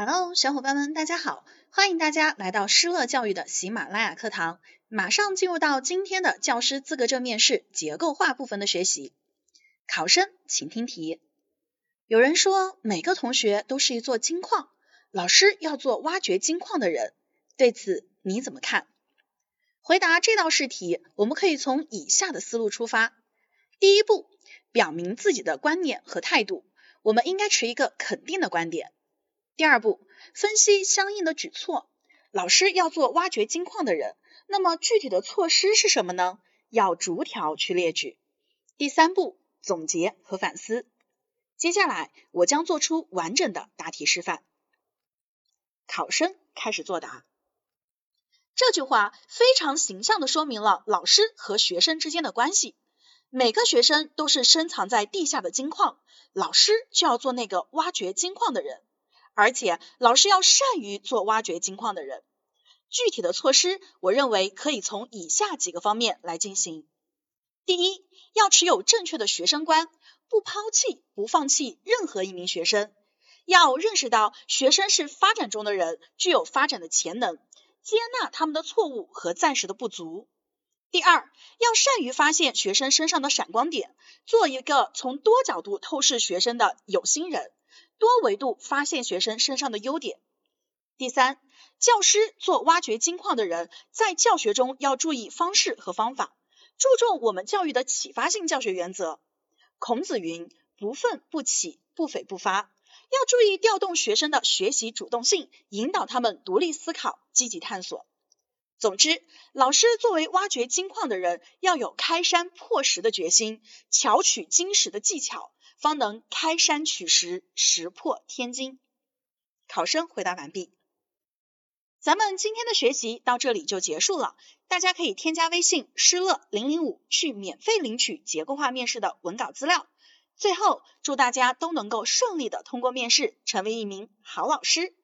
Hello，小伙伴们，大家好！欢迎大家来到施乐教育的喜马拉雅课堂，马上进入到今天的教师资格证面试结构化部分的学习。考生请听题。有人说每个同学都是一座金矿，老师要做挖掘金矿的人，对此你怎么看？回答这道试题，我们可以从以下的思路出发。第一步，表明自己的观念和态度，我们应该持一个肯定的观点。第二步，分析相应的举措。老师要做挖掘金矿的人，那么具体的措施是什么呢？要逐条去列举。第三步，总结和反思。接下来我将做出完整的答题示范。考生开始作答。这句话非常形象的说明了老师和学生之间的关系。每个学生都是深藏在地下的金矿，老师就要做那个挖掘金矿的人。而且老师要善于做挖掘金矿的人。具体的措施，我认为可以从以下几个方面来进行。第一，要持有正确的学生观，不抛弃、不放弃任何一名学生。要认识到学生是发展中的人，具有发展的潜能，接纳他们的错误和暂时的不足。第二，要善于发现学生身上的闪光点，做一个从多角度透视学生的有心人。多维度发现学生身上的优点。第三，教师做挖掘金矿的人，在教学中要注意方式和方法，注重我们教育的启发性教学原则。孔子云：“不愤不启，不悱不发。”要注意调动学生的学习主动性，引导他们独立思考、积极探索。总之，老师作为挖掘金矿的人，要有开山破石的决心，巧取金石的技巧。方能开山取石，石破天惊。考生回答完毕。咱们今天的学习到这里就结束了，大家可以添加微信施乐零零五去免费领取结构化面试的文稿资料。最后，祝大家都能够顺利的通过面试，成为一名好老师。